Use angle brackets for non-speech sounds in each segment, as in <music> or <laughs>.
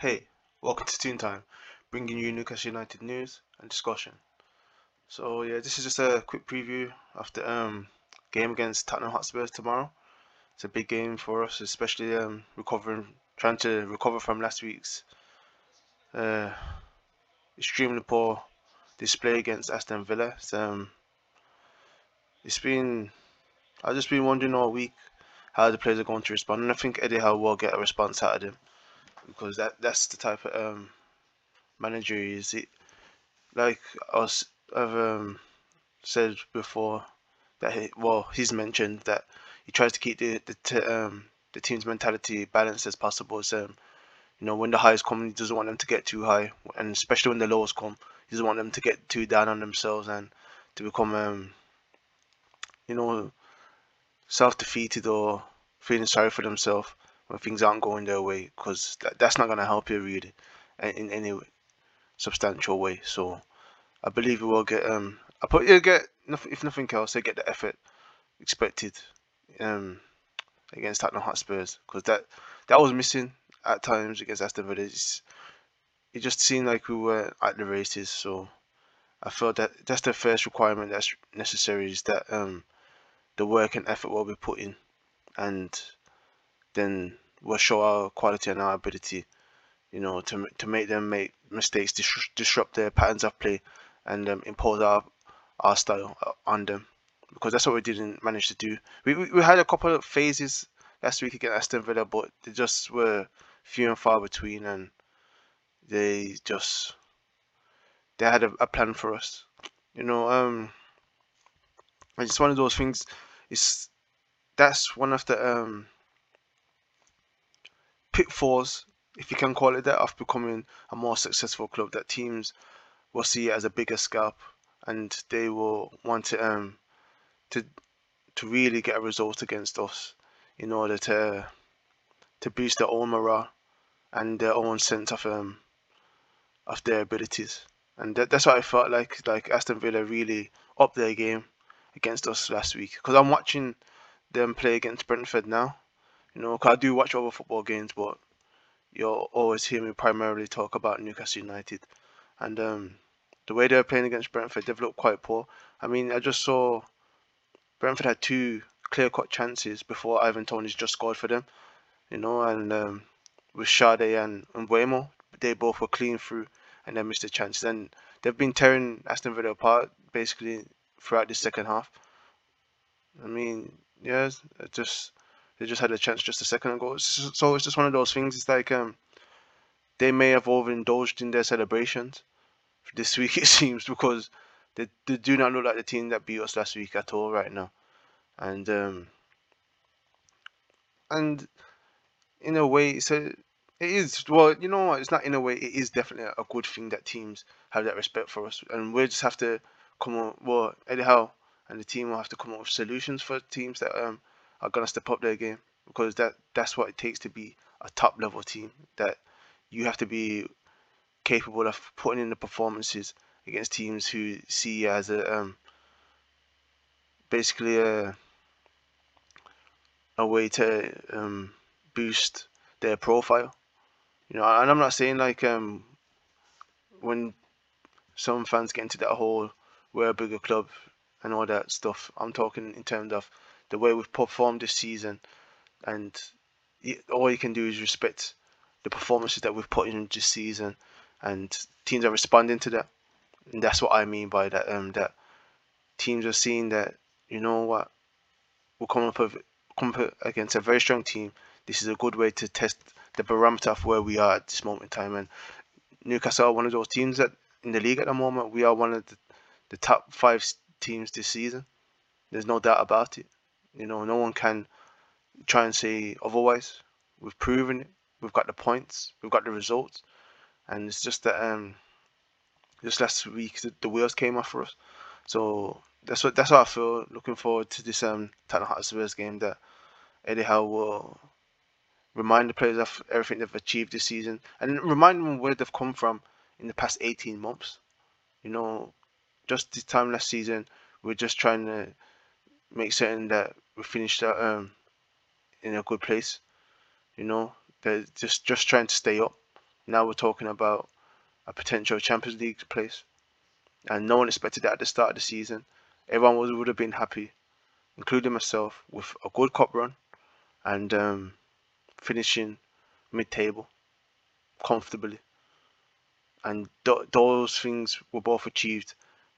Hey, welcome to Toon Time, bringing you Newcastle United news and discussion. So yeah, this is just a quick preview of the um, game against Tottenham Hotspurs tomorrow. It's a big game for us, especially um, recovering, trying to recover from last week's uh, extremely poor display against Aston Villa. It's, um, it's been I've just been wondering all week how the players are going to respond, and I think Eddie Howe will get a response out of them because that that's the type of um, manager he is. It, like I was, I've um, said before that he, well he's mentioned that he tries to keep the the, t- um, the team's mentality balanced as possible. So you know when the highs come, he doesn't want them to get too high, and especially when the lows come, he doesn't want them to get too down on themselves and to become um, you know self-defeated or feeling sorry for themselves when things aren't going their way because that, that's not going to help you really in, in any substantial way. So I believe we will get um I put you get if nothing else they get the effort expected um against Tottenham Hotspurs because that that was missing at times against Aston Villa. It's, it just seemed like we were at the races so I felt that that's the first requirement that's necessary is that um the work and effort will be put in, and then we'll show our quality and our ability, you know, to to make them make mistakes, dis- disrupt their patterns of play, and um, impose our our style uh, on them, because that's what we didn't manage to do. We we, had a couple of phases last week against Aston Villa, but they just were few and far between, and they just they had a, a plan for us, you know. Um, it's one of those things it's that's one of the um, pitfalls, if you can call it that, of becoming a more successful club. That teams will see it as a bigger scalp, and they will want to um, to to really get a result against us in order to to boost their own morale and their own sense of um of their abilities. And that, that's what I felt like like Aston Villa really upped their game against us last week because I'm watching them play against Brentford now. You know, I do watch other football games, but you'll always hear me primarily talk about Newcastle United, and um, the way they're playing against Brentford, they've looked quite poor. I mean, I just saw Brentford had two clear-cut chances before Ivan Toney's just scored for them. You know, and um, with Sade and Mbeumo, they both were clean through and then missed the chance. And they've been tearing Aston Villa apart basically throughout the second half. I mean, yeah, it just they just had a chance just a second ago. So it's just one of those things. It's like um, they may have overindulged in their celebrations this week. <laughs> It seems because they, they do not look like the team that beat us last week at all right now, and um, and in a way, it's a it is well, you know what? It's not in a way. It is definitely a good thing that teams have that respect for us, and we just have to come up. Well, Howe and the team will have to come up with solutions for teams that um, are gonna step up their game because that that's what it takes to be a top level team. That you have to be capable of putting in the performances against teams who see you as a um, basically a a way to um, boost their profile. You know, and I'm not saying like um, when some fans get into that whole we're a bigger club and all that stuff. I'm talking in terms of the way we've performed this season, and all you can do is respect the performances that we've put in this season, and teams are responding to that, and that's what I mean by that. Um, that teams are seeing that you know what we're coming up, with, coming up against a very strong team. This is a good way to test the barometer of where we are at this moment in time, and Newcastle are one of those teams that in the league at the moment we are one of the the top five teams this season. There's no doubt about it. You know, no one can try and say otherwise. We've proven it. We've got the points. We've got the results, and it's just that um, just last week the, wheels came off for us. So that's what that's how I feel. Looking forward to this um Tottenham Hotspur's game that Eddie Howe will remind the players of everything they've achieved this season and remind them where they've come from in the past 18 months. You know, just this time last season, we're just trying to make certain that we finish that um in a good place. You know, they're just just trying to stay up. Now we're talking about a potential Champions League place, and no one expected that at the start of the season. Everyone would, would have been happy, including myself, with a good cup run and um, finishing mid-table comfortably. And th- those things were both achieved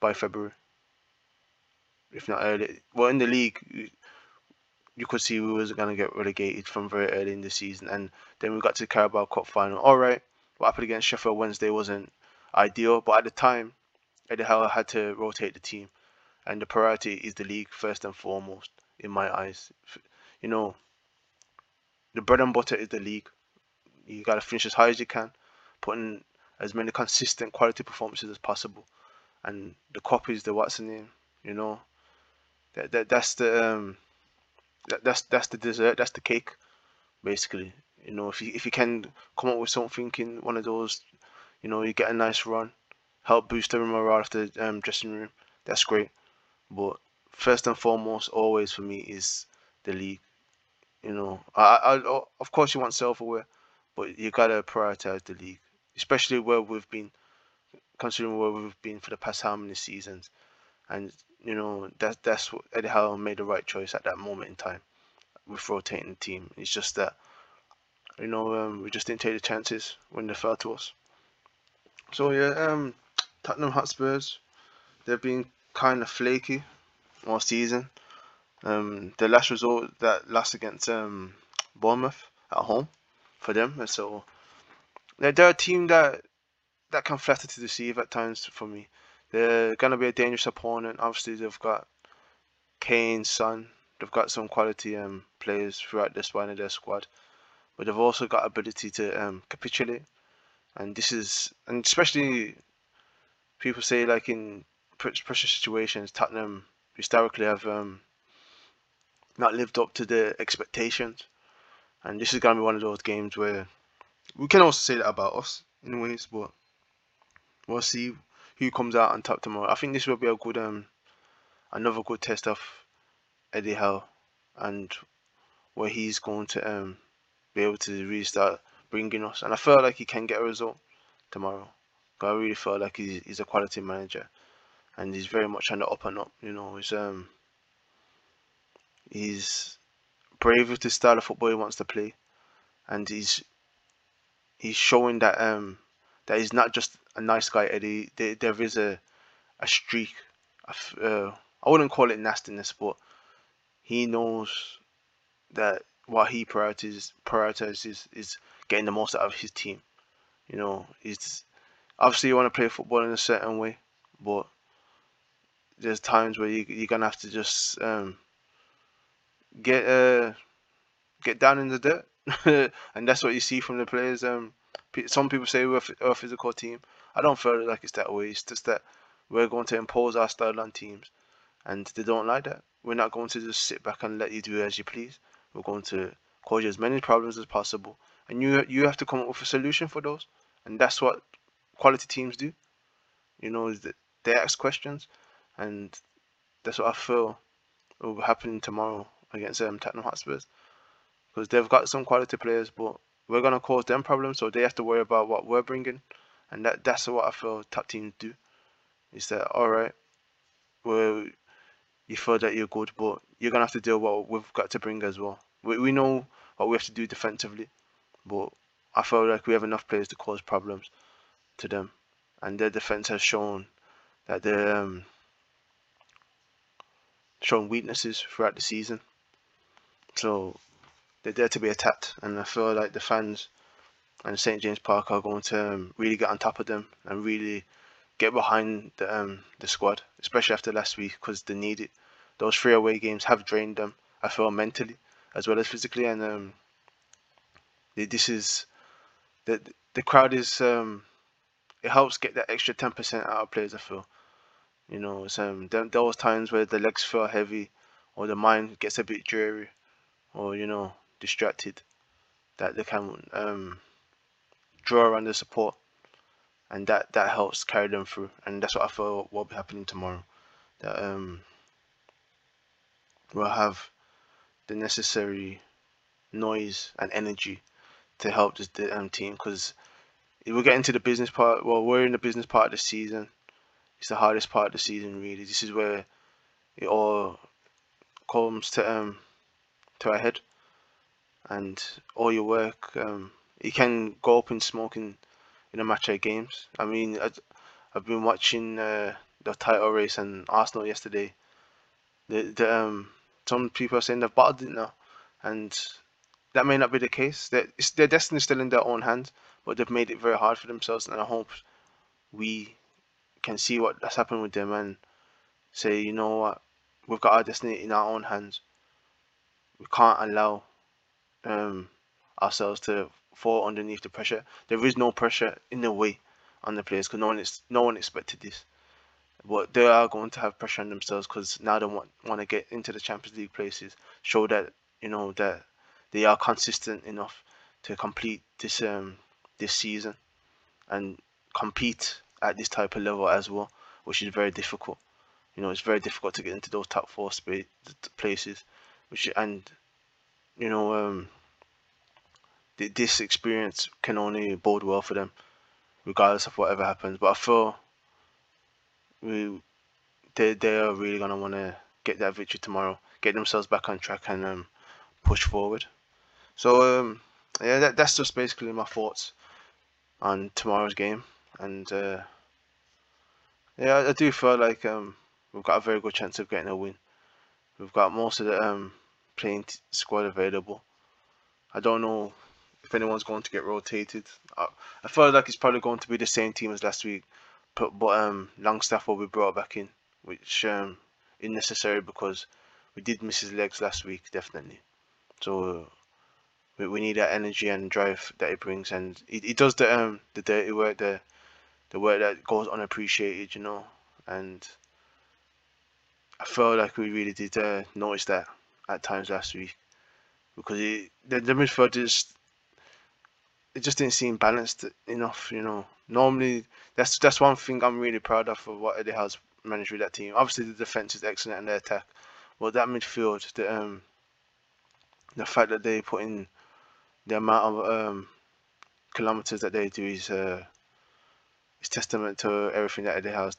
by February, if not early. Well, in the league, you, could see we was going to get relegated from very early in the season, and then we got to the Carabao Cup final. All right, what happened against Sheffield Wednesday wasn't ideal, but at the time, Eddie Howe had to rotate the team, and the priority is the league first and foremost in my eyes. You know, the bread and butter is the league. You got to finish as high as you can, putting as many consistent quality performances as possible, and the cup is the what's the name. You know, that, that that's the um, that, that's that's the dessert. That's the cake, basically. You know, if you if you can come up with something in one of those, you know, you get a nice run, help boost the morale of the um, dressing room. That's great. But first and foremost, always for me is the league. You know, I, I, of course you want silverware, but you gotta prioritize the league, especially where we've been, considering where we've been for the past how many seasons, and you know that that's what Eddie Howe made the right choice at that moment in time with rotating the team. It's just that you know um, we just didn't take the chances when they fell to us. So yeah, um, Tottenham Hotspurs, they've been kind of flaky all season. Um, the last result that last against um, Bournemouth at home for them, and so they're, they're a team that that can flatter to deceive at times for me. They're gonna be a dangerous opponent. Obviously, they've got Kane, Son. They've got some quality um, players throughout the spine of their squad, but they've also got ability to um, capitulate. And this is, and especially people say like in pressure situations, Tottenham historically have um, not lived up to the expectations, and this is gonna be one of those games where we can also say that about us in ways, but we'll see who comes out on top tomorrow. I think this will be a good um another good test of Eddie Howe and where he's going to um be able to really start bringing us. And I feel like he can get a result tomorrow. I really feel like he's, he's a quality manager and he's very much on the up and up. You know, he's um he's brave with the style of football he wants to play, and he's he's showing that um that he's not just a nice guy, Eddie. There, there is a a streak. Of, uh, I wouldn't call it nastiness, but he knows that what he prioritizes prioritizes is getting the most out of his team. You know, he's obviously you want to play football in a certain way, but there's times where you you're gonna have to just um, get uh, get down in the dirt, <laughs> and that's what you see from the players. Um, some people say we're a physical team. I don't feel like it's that way. It's just that we're going to impose our style on teams, and they don't like that. We're not going to just sit back and let you do as you please. We're going to cause you as many problems as possible, and you you have to come up with a solution for those. And that's what quality teams do. You know, is that they ask questions, and that's what I feel will be happening tomorrow against um, Tottenham Hotspurs because they've got some quality players, but we're gonna cause them problems, so they have to worry about what we're bringing, and that that's what I feel top teams do. Is that all right? Well, you feel that you're good, but you're gonna have to deal with what we've got to bring as well. We we know what we have to do defensively, but I feel like we have enough players to cause problems to them, and their defense has shown that they're um, shown weaknesses throughout the season. So they're there to be attacked, and I feel like the fans and St James Park are going to um, really get on top of them and really get behind the um, the squad, especially after last week because they need it. Those three away games have drained them. I feel mentally as well as physically, and um, this is the the crowd is um, it helps get that extra ten percent out of players. I feel, you know, it's um those times where the legs feel heavy or the mind gets a bit dreary, or you know distracted, that they can um, draw on the support, and that that helps carry them through. And that's what I feel will be happening tomorrow. That um, we'll have the necessary noise and energy to help this um, team because we're getting to the business part. Well, we're in the business part of the season. It's the hardest part of the season, really. This is where it all comes to um to a head, and all your work. Um, you can go up in smoke in, in a match of games. I mean, I, I've been watching uh, the title race and Arsenal yesterday. The, the um some people are saying they've bottled it now, and that may not be the case. Their destiny is still in their own hands, but they've made it very hard for themselves. And I hope we can see what has happened with them and say, you know what, we've got our destiny in our own hands. We can't allow um, ourselves to fall underneath the pressure. There is no pressure in a way on the players because no one is no one expected this. But they are going to have pressure on themselves because now they want want to get into the Champions League places, show that you know that they are consistent enough to complete this um this season and compete at this type of level as well, which is very difficult. You know, it's very difficult to get into those top four places, which and you know um this experience can only bode well for them, regardless of whatever happens. But I feel we they they are really gonna want to get that victory tomorrow, get themselves back on track, and um, push forward. So um, yeah, that, that's just basically my thoughts on tomorrow's game, and uh, yeah, I, I do feel like um, we've got a very good chance of getting a win. We've got most of the um, playing squad available. I don't know if anyone's going to get rotated. I, I feel like it's probably going to be the same team as last week, but, but um, Longstaff will be brought back in, which um, is necessary because we did miss his legs last week, definitely. So we, we need that energy and drive that he brings, and he, he does the um the dirty work, the the work that goes unappreciated, you know, and I felt like we really did uh, notice that at times last week because the, the midfield just it just didn't seem balanced enough. You know, normally that's that's one thing I'm really proud of for what Eddie Howe's managed with that team. Obviously, the defense is excellent and the attack, but that midfield, the um, the fact that they put in the amount of um, kilometers that they do is uh, is testament to everything that Eddie Howe's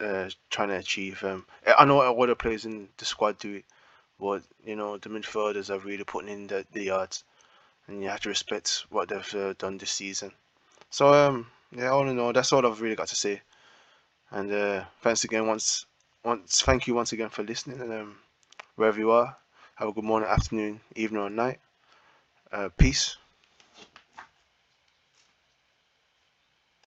uh, trying to achieve. Um, I know all the players in the squad do it, but you know the midfielders are really putting in the, the yards and you have to respect what they've uh, done this season. So um, yeah, all in all, that's all I've really got to say. And uh, thanks again once, once thank you once again for listening. And um, wherever you are, have a good morning, afternoon, evening, or night. Uh, peace.